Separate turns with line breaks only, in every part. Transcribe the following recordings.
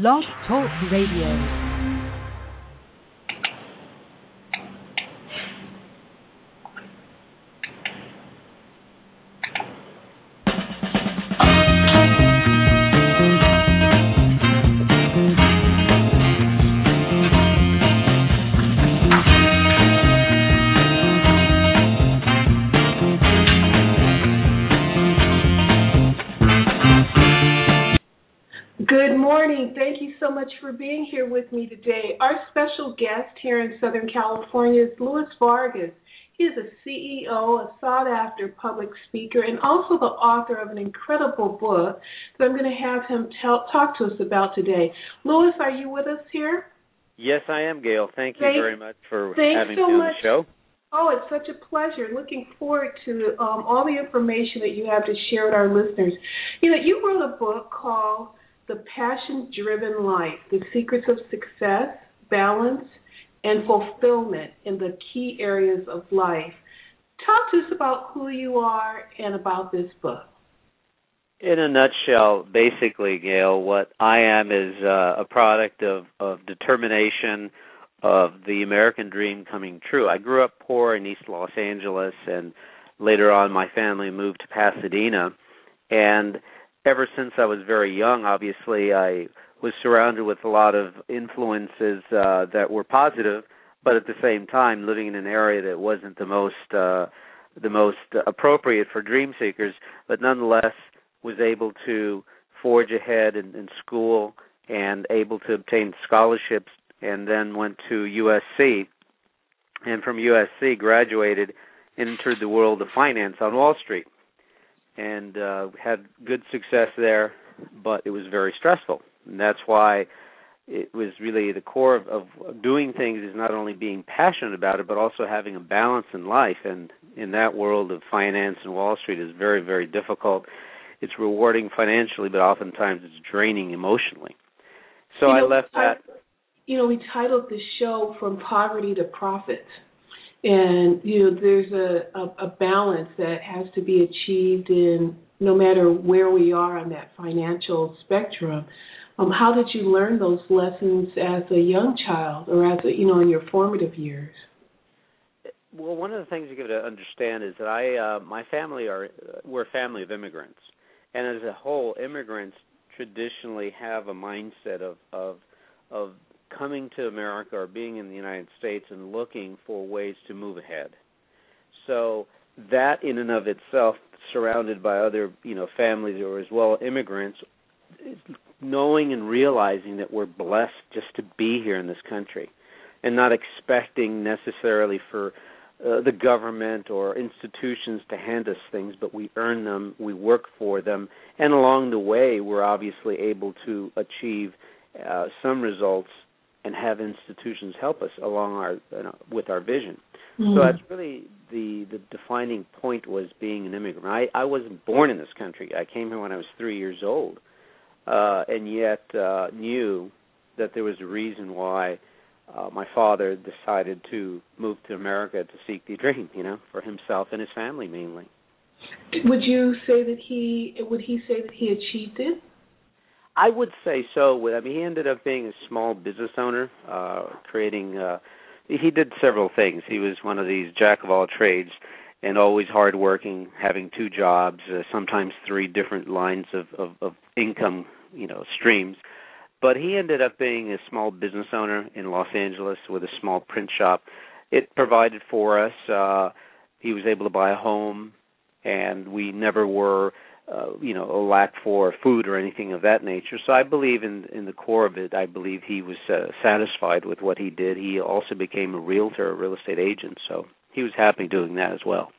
Blog Talk Radio.
With me today. Our special guest here in Southern California is Louis Vargas. He is a CEO, a sought after public speaker, and also the author of an incredible book that I'm going to have him tell, talk to us about today. Louis, are you with us here?
Yes, I am, Gail. Thank you
Thank,
very much for
having
so
me
on
much.
the show.
Oh, it's such a pleasure. Looking forward to um, all the information that you have to share with our listeners. You know, you wrote a book called the Passion Driven Life The Secrets of Success, Balance, and Fulfillment in the Key Areas of Life. Talk to us about who you are and about this book.
In a nutshell, basically, Gail, what I am is uh, a product of, of determination of the American dream coming true. I grew up poor in East Los Angeles, and later on, my family moved to Pasadena. And ever since I was very young, obviously, I was surrounded with a lot of influences uh, that were positive, but at the same time, living in an area that wasn't the most uh, the most appropriate for dream seekers, but nonetheless was able to forge ahead in, in school and able to obtain scholarships, and then went to USC, and from USC graduated entered the world of finance on Wall Street and uh, had good success there, but it was very stressful. And that's why it was really the core of, of doing things is not only being passionate about it, but also having a balance in life. And in that world of finance and Wall Street is very, very difficult. It's rewarding financially, but oftentimes it's draining emotionally. So
you know,
I left that. I,
you know, we titled the show "From Poverty to Profit." And you know there's a, a, a balance that has to be achieved in no matter where we are on that financial spectrum. Um, how did you learn those lessons as a young child, or as a, you know in your formative years?
Well, one of the things you got to understand is that I, uh, my family are, we're a family of immigrants, and as a whole, immigrants traditionally have a mindset of of of coming to America or being in the United States and looking for ways to move ahead. So that in and of itself, surrounded by other you know families or as well immigrants, knowing and realizing that we're blessed just to be here in this country, and not expecting necessarily for uh, the government or institutions to hand us things, but we earn them, we work for them, and along the way, we're obviously able to achieve uh, some results and have institutions help us along our you know, with our vision. Mm-hmm. So that's really the the defining point was being an immigrant. I I wasn't born in this country. I came here when I was three years old, uh, and yet uh, knew that there was a reason why uh, my father decided to move to America to seek the dream. You know, for himself and his family mainly.
Would you say that he would he say that he achieved it?
I would say so. I mean, he ended up being a small business owner, uh, creating. Uh, he did several things. He was one of these jack of all trades, and always hardworking, having two jobs, uh, sometimes three different lines of, of, of income, you know, streams. But he ended up being a small business owner in Los Angeles with a small print shop. It provided for us. Uh, he was able to buy a home, and we never were uh, you know a lack for food or anything of that nature. So I believe in in the core of it. I believe he was uh, satisfied with what he did. He also became a realtor, a real estate agent. So he was happy doing that as well.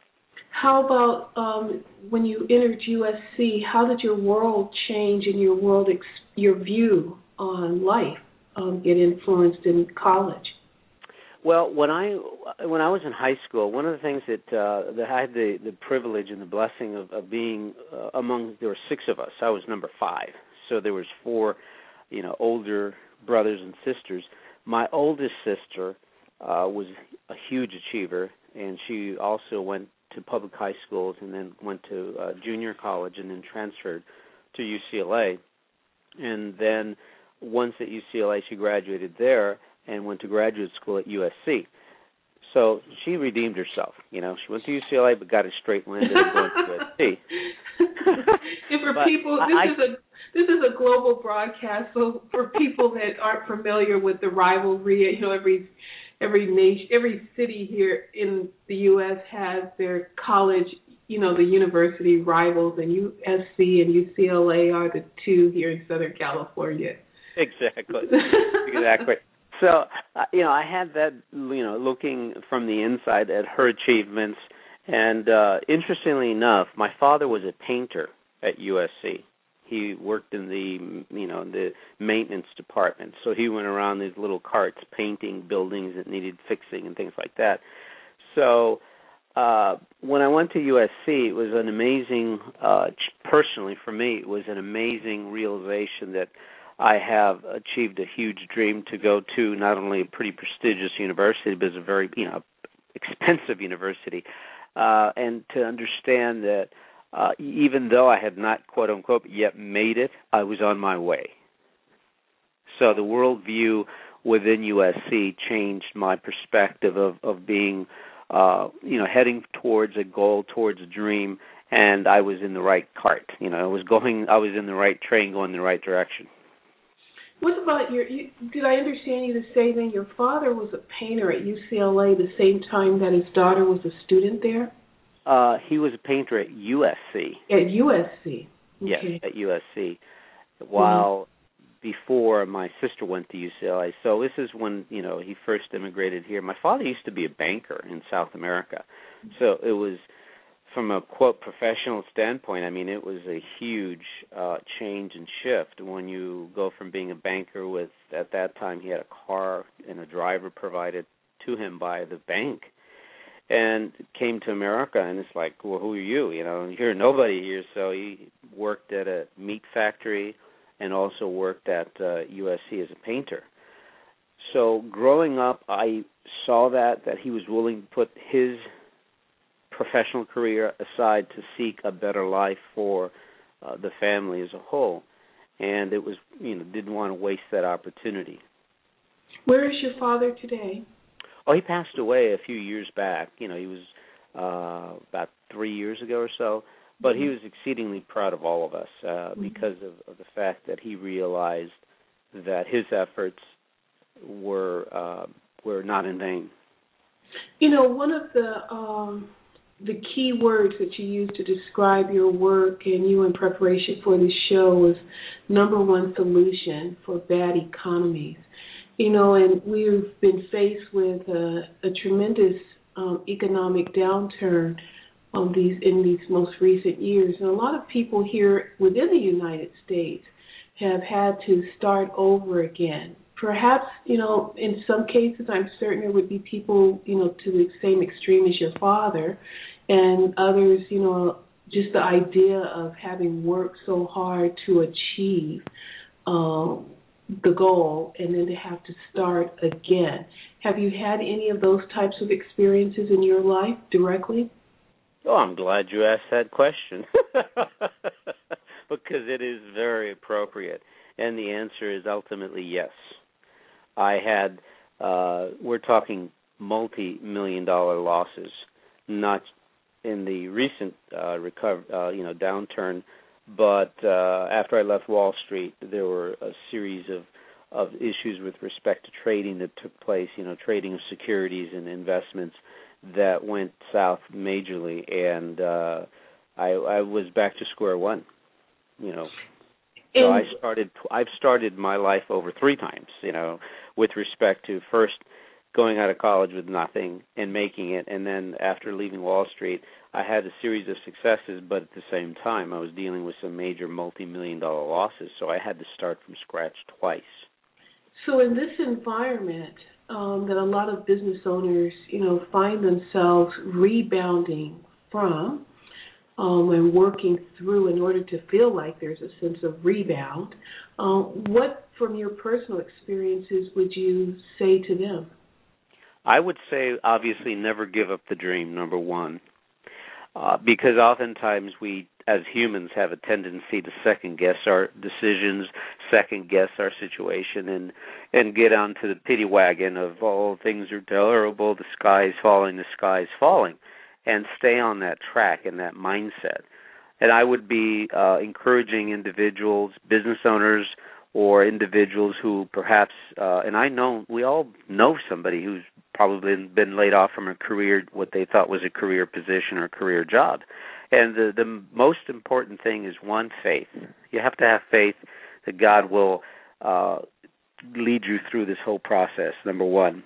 How about um, when you entered USC? How did your world change and your world ex- your view on life um, get influenced in college?
Well, when I when I was in high school, one of the things that uh, that I had the the privilege and the blessing of, of being uh, among there were six of us. I was number five, so there was four, you know, older brothers and sisters. My oldest sister uh, was a huge achiever, and she also went to public high schools and then went to uh, junior college and then transferred to UCLA, and then once at UCLA, she graduated there and went to graduate school at USC. So she redeemed herself. You know, she went to UCLA but got a straight landed and went to USC.
and for but people, this I, is a this is a global broadcast. So for people that aren't familiar with the rivalry, you know, every every nation, every city here in the U.S. has their college, you know, the university rivals, and USC and UCLA are the two here in Southern California.
Exactly. exactly. So, uh, you know, I had that, you know, looking from the inside at her achievements, and uh interestingly enough, my father was a painter at USC he worked in the you know the maintenance department. So he went around these little carts painting buildings that needed fixing and things like that. So uh when i went to usc it was an amazing uh personally for me it was an amazing realization that i have achieved a huge dream to go to not only a pretty prestigious university but it's a very you know expensive university uh and to understand that uh, even though I had not quote unquote yet made it, I was on my way. So the worldview within USC changed my perspective of of being, uh, you know, heading towards a goal, towards a dream, and I was in the right cart. You know, I was going, I was in the right train, going in the right direction.
What about your? You, did I understand you to say that your father was a painter at UCLA the same time that his daughter was a student there?
Uh, he was a painter at USC.
At USC. Okay.
Yes, at USC. While mm-hmm. before my sister went to UCLA, so this is when you know he first immigrated here. My father used to be a banker in South America, so it was from a quote professional standpoint. I mean, it was a huge uh, change and shift when you go from being a banker with at that time he had a car and a driver provided to him by the bank and came to America and it's like, well, who are you? You know, you're nobody here. So he worked at a meat factory and also worked at uh, USC as a painter. So growing up, I saw that that he was willing to put his professional career aside to seek a better life for uh, the family as a whole, and it was you know didn't want to waste that opportunity.
Where is your father today?
Oh, he passed away a few years back. You know, he was uh about three years ago or so. But he mm-hmm. was exceedingly proud of all of us uh mm-hmm. because of, of the fact that he realized that his efforts were uh were not in vain.
You know, one of the um the key words that you used to describe your work and you in preparation for this show was number one solution for bad economies. You know, and we've been faced with a, a tremendous um, economic downturn on these in these most recent years, and a lot of people here within the United States have had to start over again. Perhaps, you know, in some cases, I'm certain there would be people, you know, to the same extreme as your father, and others, you know, just the idea of having worked so hard to achieve um, the goal and then to have to start again. Have you had any of those types of experiences in your life directly?
Oh, I'm glad you asked that question because it is very appropriate. And the answer is ultimately yes. I had, uh, we're talking multi million dollar losses, not in the recent uh, recover, uh, you know, downturn but uh, after I left Wall Street, there were a series of of issues with respect to trading that took place. You know, trading of securities and investments that went south majorly, and uh, I, I was back to square one. You know, so I started. I've started my life over three times. You know, with respect to first going out of college with nothing and making it, and then after leaving Wall Street, I had a series of successes, but at the same time, I was dealing with some major multi-million dollar losses, so I had to start from scratch twice.
So, in this environment um, that a lot of business owners, you know, find themselves rebounding from um, and working through in order to feel like there's a sense of rebound, um, what, from your personal experiences, would you say to them?
I would say, obviously, never give up the dream. Number one uh, because oftentimes we as humans have a tendency to second guess our decisions, second guess our situation, and and get onto the pity wagon of oh things are terrible, the sky is falling, the sky is falling, and stay on that track and that mindset. And I would be uh, encouraging individuals, business owners, or individuals who perhaps, uh, and I know we all know somebody who's probably been laid off from a career, what they thought was a career position or career job and the the most important thing is one faith. You have to have faith that God will uh, lead you through this whole process. Number one,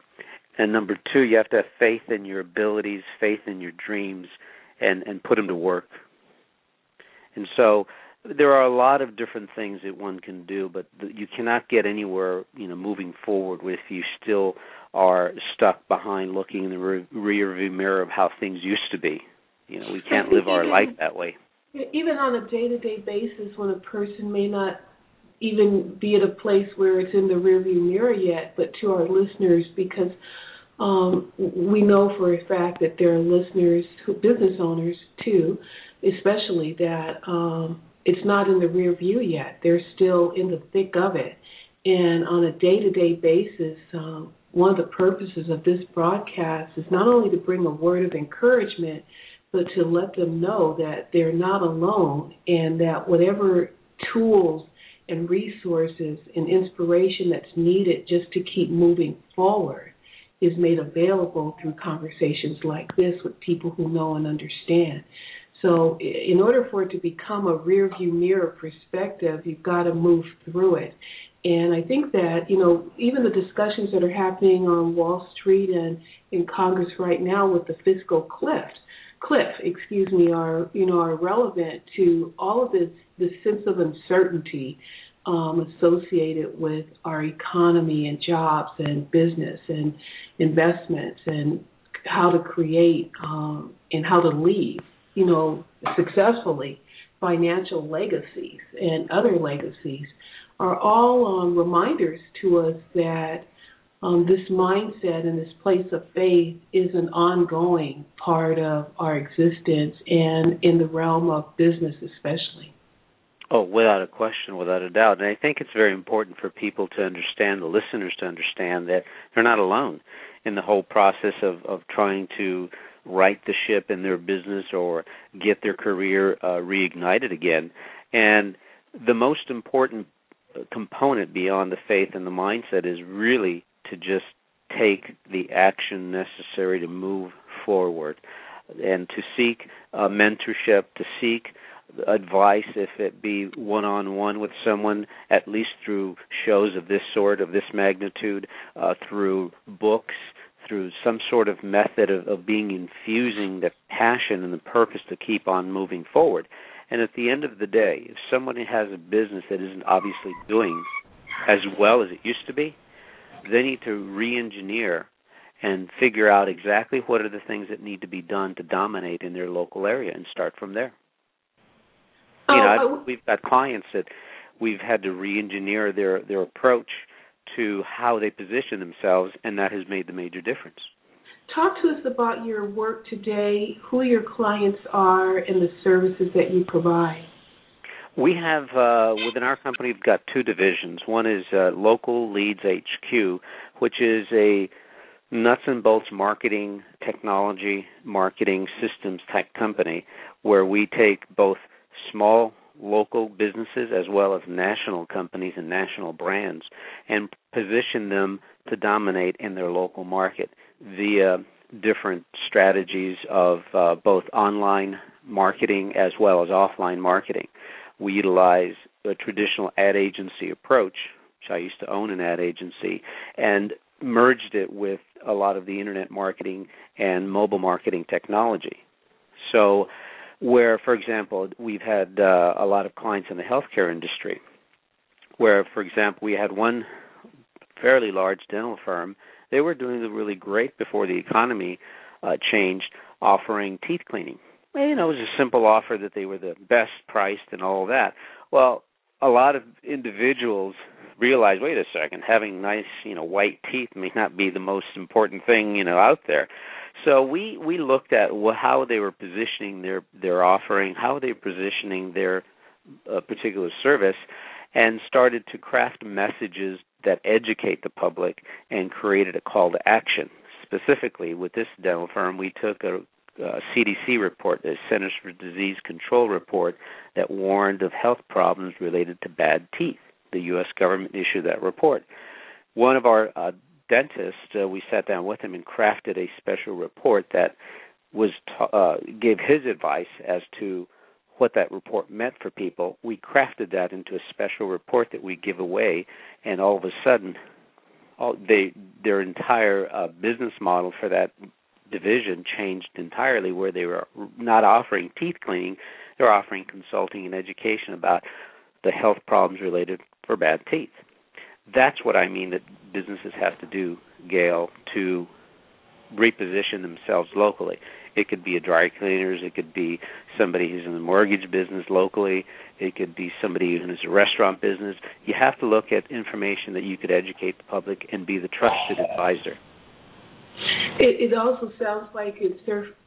and number two, you have to have faith in your abilities, faith in your dreams, and and put them to work. And so there are a lot of different things that one can do, but you cannot get anywhere, you know, moving forward if you still are stuck behind looking in the rear view mirror of how things used to be. You know, we can't live our life that way.
Even on a day-to-day basis, when a person may not even be at a place where it's in the rearview mirror yet, but to our listeners, because um, we know for a fact that there are listeners, business owners too, especially that um, it's not in the rear view yet. They're still in the thick of it. And on a day to day basis, um, one of the purposes of this broadcast is not only to bring a word of encouragement, but to let them know that they're not alone and that whatever tools and resources and inspiration that's needed just to keep moving forward is made available through conversations like this with people who know and understand. So, in order for it to become a rear view mirror perspective, you've got to move through it. And I think that, you know, even the discussions that are happening on Wall Street and in Congress right now with the fiscal cliff, cliff, excuse me, are you know are relevant to all of this this sense of uncertainty um, associated with our economy and jobs and business and investments and how to create um, and how to leave, you know, successfully financial legacies and other legacies are all um, reminders to us that um, this mindset and this place of faith is an ongoing part of our existence and in the realm of business especially.
Oh, without a question, without a doubt. And I think it's very important for people to understand, the listeners to understand that they're not alone in the whole process of, of trying to right the ship in their business or get their career uh, reignited again. And the most important component beyond the faith and the mindset is really to just take the action necessary to move forward and to seek uh, mentorship, to seek advice, if it be one on one with someone, at least through shows of this sort, of this magnitude, uh, through books, through some sort of method of, of being infusing the passion and the purpose to keep on moving forward. And at the end of the day, if somebody has a business that isn't obviously doing as well as it used to be, they need to re-engineer and figure out exactly what are the things that need to be done to dominate in their local area and start from there.
Oh,
you know, we've got clients that we've had to re-engineer their their approach to how they position themselves, and that has made the major difference.
Talk to us about your work today, who your clients are, and the services that you provide.
We have uh, within our company we've got two divisions. One is uh, Local Leads HQ, which is a nuts and bolts marketing technology marketing systems type company where we take both small local businesses as well as national companies and national brands and position them to dominate in their local market via different strategies of uh, both online marketing as well as offline marketing we utilize a traditional ad agency approach, which I used to own an ad agency, and merged it with a lot of the internet marketing and mobile marketing technology. So, where, for example, we've had uh, a lot of clients in the healthcare industry, where, for example, we had one fairly large dental firm. They were doing really great before the economy uh, changed, offering teeth cleaning you know, it was a simple offer that they were the best priced and all that. Well, a lot of individuals realize, wait a second, having nice, you know, white teeth may not be the most important thing, you know, out there. So we we looked at how they were positioning their their offering, how they were positioning their uh, particular service, and started to craft messages that educate the public and created a call to action. Specifically, with this dental firm, we took a, CDC report, the Centers for Disease Control report, that warned of health problems related to bad teeth. The U.S. government issued that report. One of our uh, dentists, uh, we sat down with him and crafted a special report that was ta- uh, gave his advice as to what that report meant for people. We crafted that into a special report that we give away, and all of a sudden, all they their entire uh, business model for that division changed entirely, where they were not offering teeth cleaning, they're offering consulting and education about the health problems related for bad teeth. That's what I mean that businesses have to do, Gail, to reposition themselves locally. It could be a dry cleaners, it could be somebody who's in the mortgage business locally, it could be somebody who's a restaurant business. You have to look at information that you could educate the public and be the trusted advisor.
It, it also sounds like it's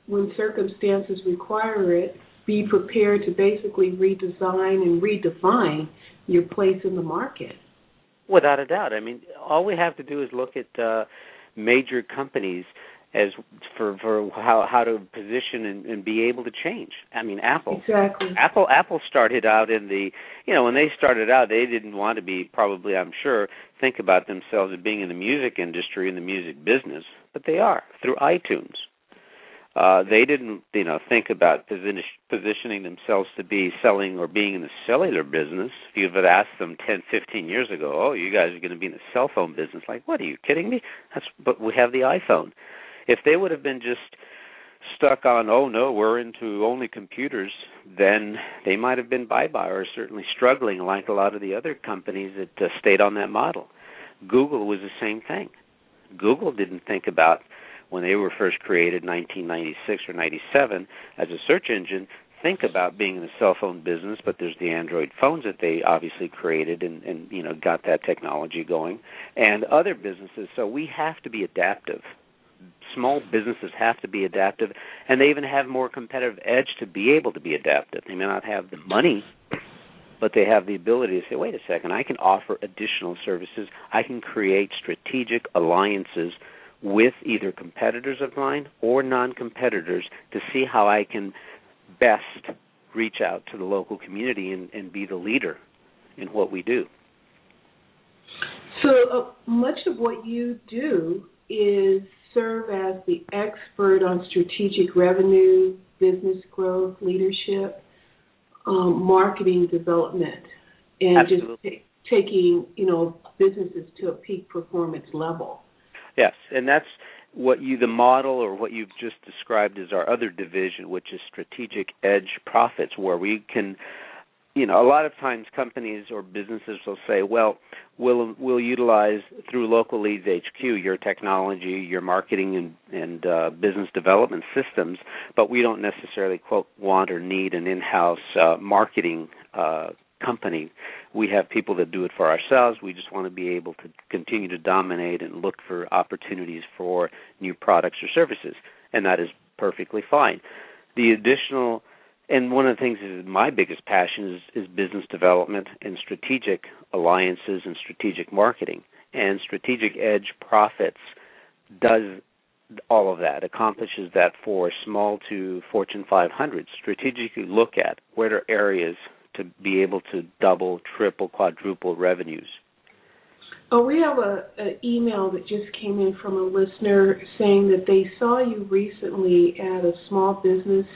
when circumstances require it, be prepared to basically redesign and redefine your place in the market.
Without a doubt. I mean, all we have to do is look at uh, major companies as for for how how to position and, and be able to change. I mean, Apple.
Exactly.
Apple Apple started out in the you know when they started out they didn't want to be probably I'm sure think about themselves as being in the music industry in the music business, but they are through iTunes uh, they didn't, you know, think about position, positioning themselves to be selling or being in the cellular business. If you had asked them 10, 15 years ago, "Oh, you guys are going to be in the cell phone business," like, "What are you kidding me?" That's but we have the iPhone. If they would have been just stuck on, "Oh no, we're into only computers," then they might have been bye-bye or certainly struggling, like a lot of the other companies that uh, stayed on that model. Google was the same thing. Google didn't think about when they were first created in 1996 or 97 as a search engine think about being in the cell phone business, but there's the Android phones that they obviously created and, and you know got that technology going, and other businesses. So we have to be adaptive. Small businesses have to be adaptive, and they even have more competitive edge to be able to be adaptive. They may not have the money, but they have the ability to say, "Wait a second, I can offer additional services. I can create strategic alliances with either competitors of mine or non-competitors to see how I can best reach out to the local community and, and be the leader in what we do.
So uh, much of what you do is serve as the expert on strategic revenue, business growth, leadership, um, marketing development, and
Absolutely.
just t- taking you know businesses to a peak performance level.
Yes, and that's what you the model or what you've just described is our other division, which is strategic edge profits, where we can you know, a lot of times companies or businesses will say, "Well, we'll we'll utilize through Local Leads HQ your technology, your marketing and and uh, business development systems, but we don't necessarily quote want or need an in-house uh, marketing uh, company. We have people that do it for ourselves. We just want to be able to continue to dominate and look for opportunities for new products or services, and that is perfectly fine. The additional and one of the things is my biggest passion is, is business development and strategic alliances and strategic marketing. And strategic edge profits does all of that, accomplishes that for small to Fortune 500. Strategically look at what are areas to be able to double, triple, quadruple revenues?
Oh, we have a an email that just came in from a listener saying that they saw you recently at a small business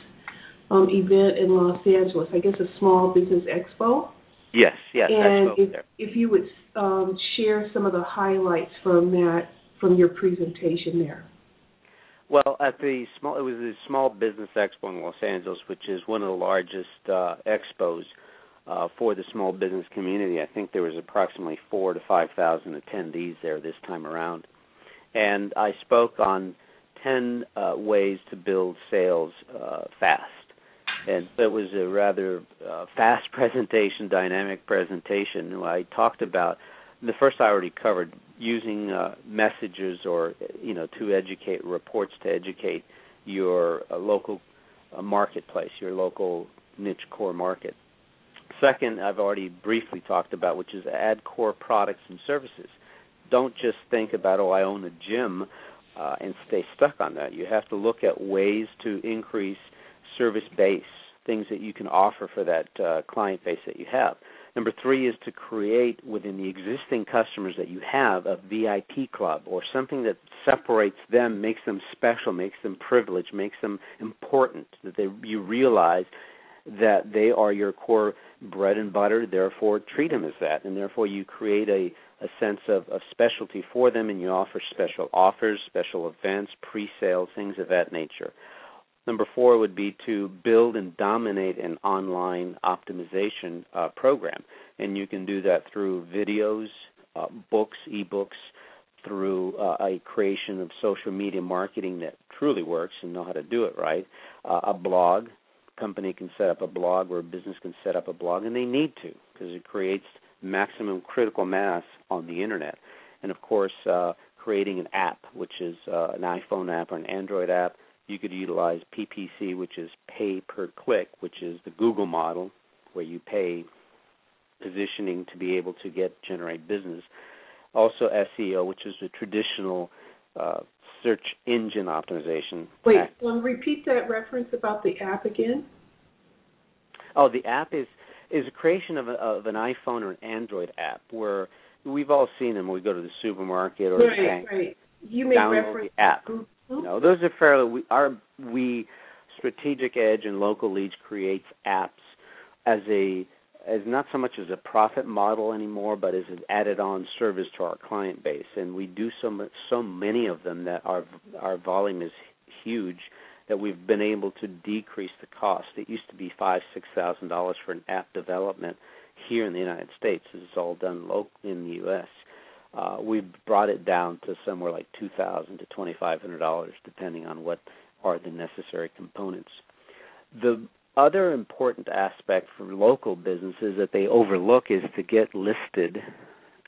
um, event in Los Angeles. I guess a small business expo.
Yes, yes.
And if, if you would um, share some of the highlights from that from your presentation there.
Well, at the small, it was the Small Business Expo in Los Angeles, which is one of the largest uh, expos uh, for the small business community. I think there was approximately four to five thousand attendees there this time around, and I spoke on ten uh, ways to build sales uh, fast. And it was a rather uh, fast presentation, dynamic presentation. I talked about the first I already covered using uh, messages or you know to educate reports to educate your uh, local uh, marketplace, your local niche core market. Second, I've already briefly talked about, which is add core products and services. Don't just think about, oh, I own a gym uh, and stay stuck on that. You have to look at ways to increase service base, things that you can offer for that uh, client base that you have. Number three is to create within the existing customers that you have a VIP club or something that separates them, makes them special, makes them privileged, makes them important. That they you realize that they are your core bread and butter. Therefore, treat them as that, and therefore you create a a sense of, of specialty for them, and you offer special offers, special events, pre-sales, things of that nature. Number four would be to build and dominate an online optimization uh, program, and you can do that through videos, uh, books, ebooks, through uh, a creation of social media marketing that truly works and know how to do it right. Uh, a blog, company can set up a blog or a business can set up a blog, and they need to because it creates maximum critical mass on the internet. And of course, uh, creating an app, which is uh, an iPhone app or an Android app you could utilize PPC, which is pay per click, which is the Google model, where you pay positioning to be able to get generate business. Also SEO, which is the traditional uh, search engine optimization.
Wait, um, repeat that reference about the app again.
Oh, the app is is a creation of, a, of an iPhone or an Android app where we've all seen them. We go to the supermarket or
right,
the bank.
Right. You may reference
the app. No, those are fairly we our we strategic edge and local leads creates apps as a as not so much as a profit model anymore, but as an added on service to our client base. And we do so much, so many of them that our our volume is huge that we've been able to decrease the cost. It used to be five six thousand dollars for an app development here in the United States. Is all done locally in the U.S uh, we brought it down to somewhere like two thousand to twenty five hundred dollars, depending on what are the necessary components. The other important aspect for local businesses that they overlook is to get listed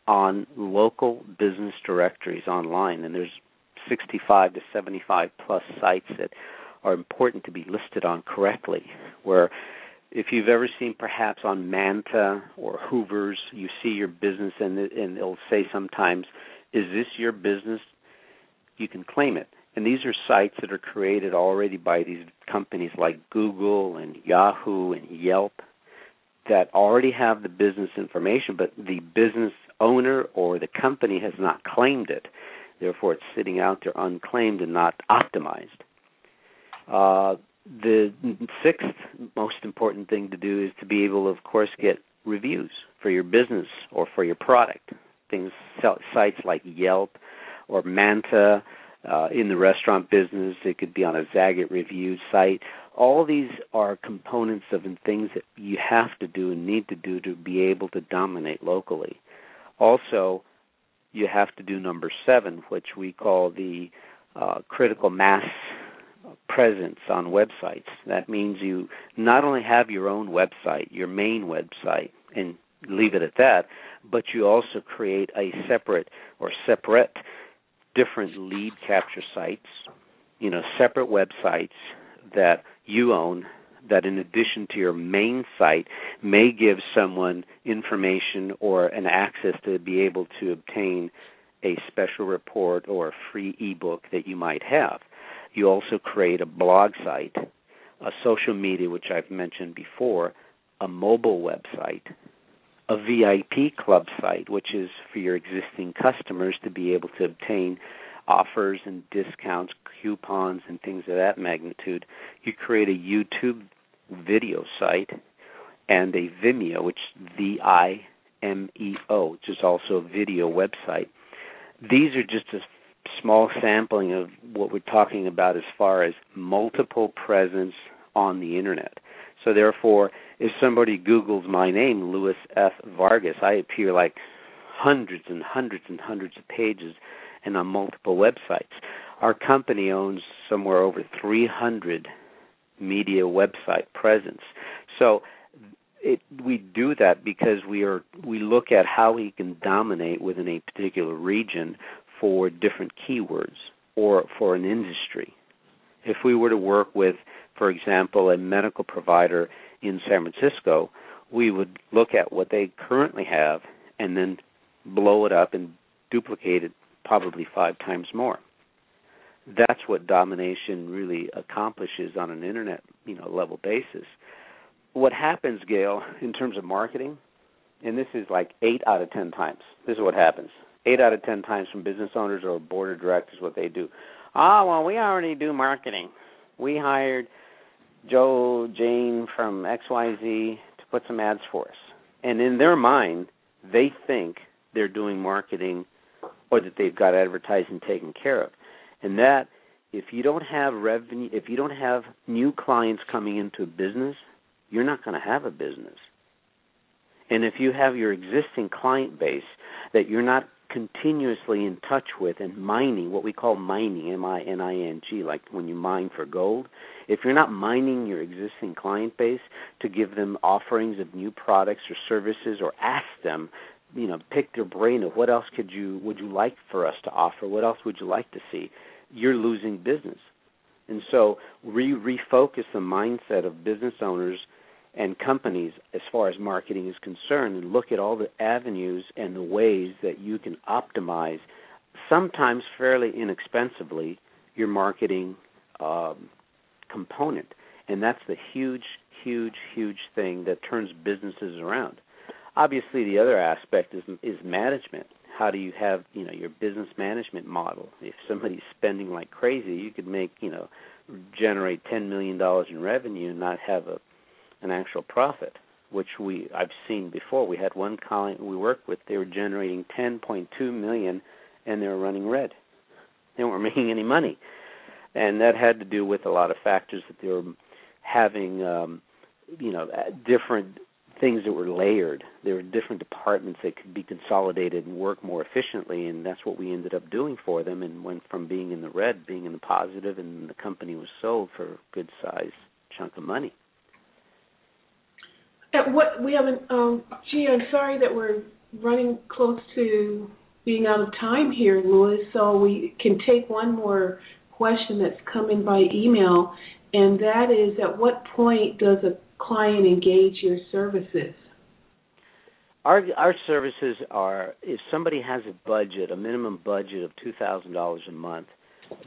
on local business directories online, and there's 65 to 75 plus sites that are important to be listed on correctly, where if you've ever seen perhaps on Manta or Hoover's, you see your business and it, and it'll say sometimes, "Is this your business?" You can claim it, and these are sites that are created already by these companies like Google and Yahoo and Yelp that already have the business information, but the business owner or the company has not claimed it. Therefore, it's sitting out there unclaimed and not optimized. Uh, the sixth most important thing to do is to be able of course, get reviews for your business or for your product. Things sites like Yelp or Manta. Uh, in the restaurant business, it could be on a Zagat review site. All these are components of and things that you have to do and need to do to be able to dominate locally. Also, you have to do number seven, which we call the uh, critical mass presence on websites. That means you not only have your own website, your main website, and leave it at that, but you also create a separate or separate different lead capture sites, you know, separate websites that you own that in addition to your main site may give someone information or an access to be able to obtain a special report or a free ebook that you might have. You also create a blog site, a social media, which I've mentioned before, a mobile website, a VIP club site, which is for your existing customers to be able to obtain offers and discounts, coupons, and things of that magnitude. You create a YouTube video site and a Vimeo, which V I M E O, which is also a video website. These are just a small sampling of what we're talking about as far as multiple presence on the internet. So therefore, if somebody Googles my name, Louis F. Vargas, I appear like hundreds and hundreds and hundreds of pages and on multiple websites. Our company owns somewhere over 300 media website presence. So it, we do that because we are we look at how we can dominate within a particular region for different keywords or for an industry. If we were to work with, for example, a medical provider in San Francisco, we would look at what they currently have and then blow it up and duplicate it probably five times more. That's what domination really accomplishes on an internet, you know, level basis. What happens, Gail, in terms of marketing, and this is like eight out of ten times. This is what happens. Eight out of ten times from business owners or board of directors, what they do. Ah, oh, well, we already do marketing. We hired Joe, Jane from XYZ to put some ads for us. And in their mind, they think they're doing marketing or that they've got advertising taken care of. And that if you don't have revenue if you don't have new clients coming into a business, you're not going to have a business. And if you have your existing client base that you're not continuously in touch with and mining, what we call mining, M I N I N G, like when you mine for gold, if you're not mining your existing client base to give them offerings of new products or services or ask them, you know, pick their brain of what else could you would you like for us to offer? What else would you like to see? You're losing business. And so we refocus the mindset of business owners and companies as far as marketing is concerned and look at all the avenues and the ways that you can optimize sometimes fairly inexpensively your marketing um, component. And that's the huge huge huge thing that turns businesses around. Obviously the other aspect is is management. How do you have you know your business management model? If somebody's spending like crazy you could make you know generate 10 million dollars in revenue and not have a an actual profit, which we I've seen before. We had one client we worked with; they were generating 10.2 million, and they were running red. They weren't making any money, and that had to do with a lot of factors that they were having, um, you know, different things that were layered. There were different departments that could be consolidated and work more efficiently, and that's what we ended up doing for them. And went from being in the red, being in the positive, and the company was sold for a good size chunk of money.
At what we haven't. Um, gee, I'm sorry that we're running close to being out of time here, Louis. So we can take one more question that's come in by email, and that is, at what point does a client engage your services?
Our our services are if somebody has a budget, a minimum budget of two thousand dollars a month,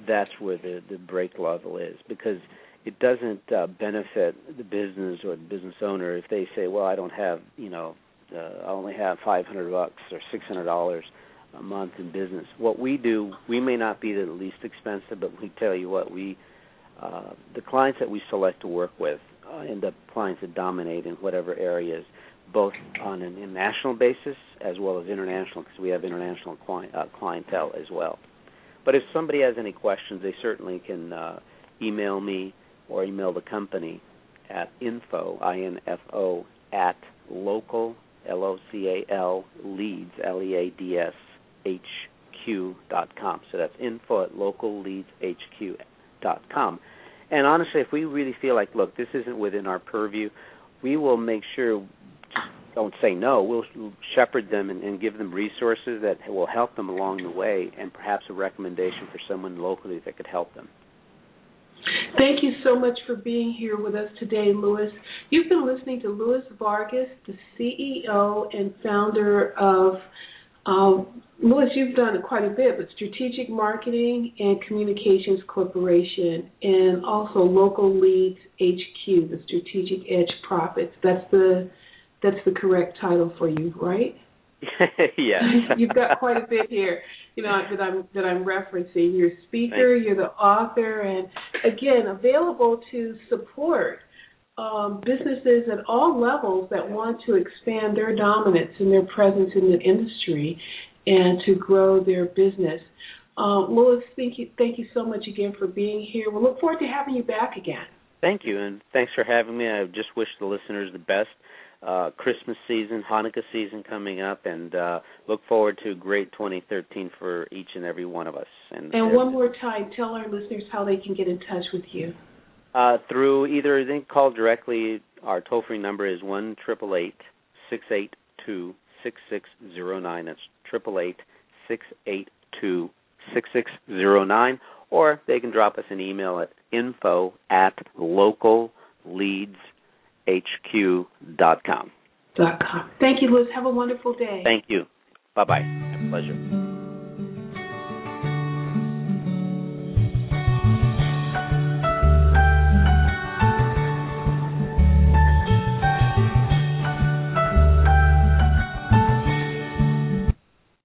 that's where the the break level is because it doesn't uh, benefit the business or the business owner if they say, "Well, I don't have, you know, uh, I only have 500 bucks or 600 dollars a month in business." What we do, we may not be the least expensive, but we tell you what we uh, the clients that we select to work with uh, end up clients that dominate in whatever areas, both on an national basis as well as international, because we have international uh, clientele as well. But if somebody has any questions, they certainly can uh, email me or email the company at info, I-N-F-O, at local, L-O-C-A-L, leads, L-E-A-D-S, H-Q dot com. So that's info at localleadshq dot com. And honestly, if we really feel like, look, this isn't within our purview, we will make sure, don't say no, we'll shepherd them and, and give them resources that will help them along the way and perhaps a recommendation for someone locally that could help them.
Thank you so much for being here with us today, Louis. You've been listening to Louis Vargas, the CEO and founder of um, Louis, you've done quite a bit, with Strategic Marketing and Communications Corporation, and also Local Leads HQ, the Strategic Edge Profits. That's the that's the correct title for you, right?
yes.
You've got quite a bit here you know that I'm that I'm referencing. You're a speaker, you're the author, and again available to support um, businesses at all levels that want to expand their dominance and their presence in the industry and to grow their business. Um, Louis, thank you, thank you so much again for being here. We look forward to having you back again.
Thank you, and thanks for having me. I just wish the listeners the best uh, Christmas season, Hanukkah season coming up, and uh, look forward to a great 2013 for each and every one of us.
And, and one more time, tell our listeners how they can get in touch with you.
Uh, through either they can call directly. Our toll free number is one triple eight six eight two six six zero nine. That's triple eight six eight two six six zero nine. Or they can drop us an email at info at localleadshq.com.
Dot com. Thank you, Liz. Have a wonderful day.
Thank you. Bye bye. Pleasure.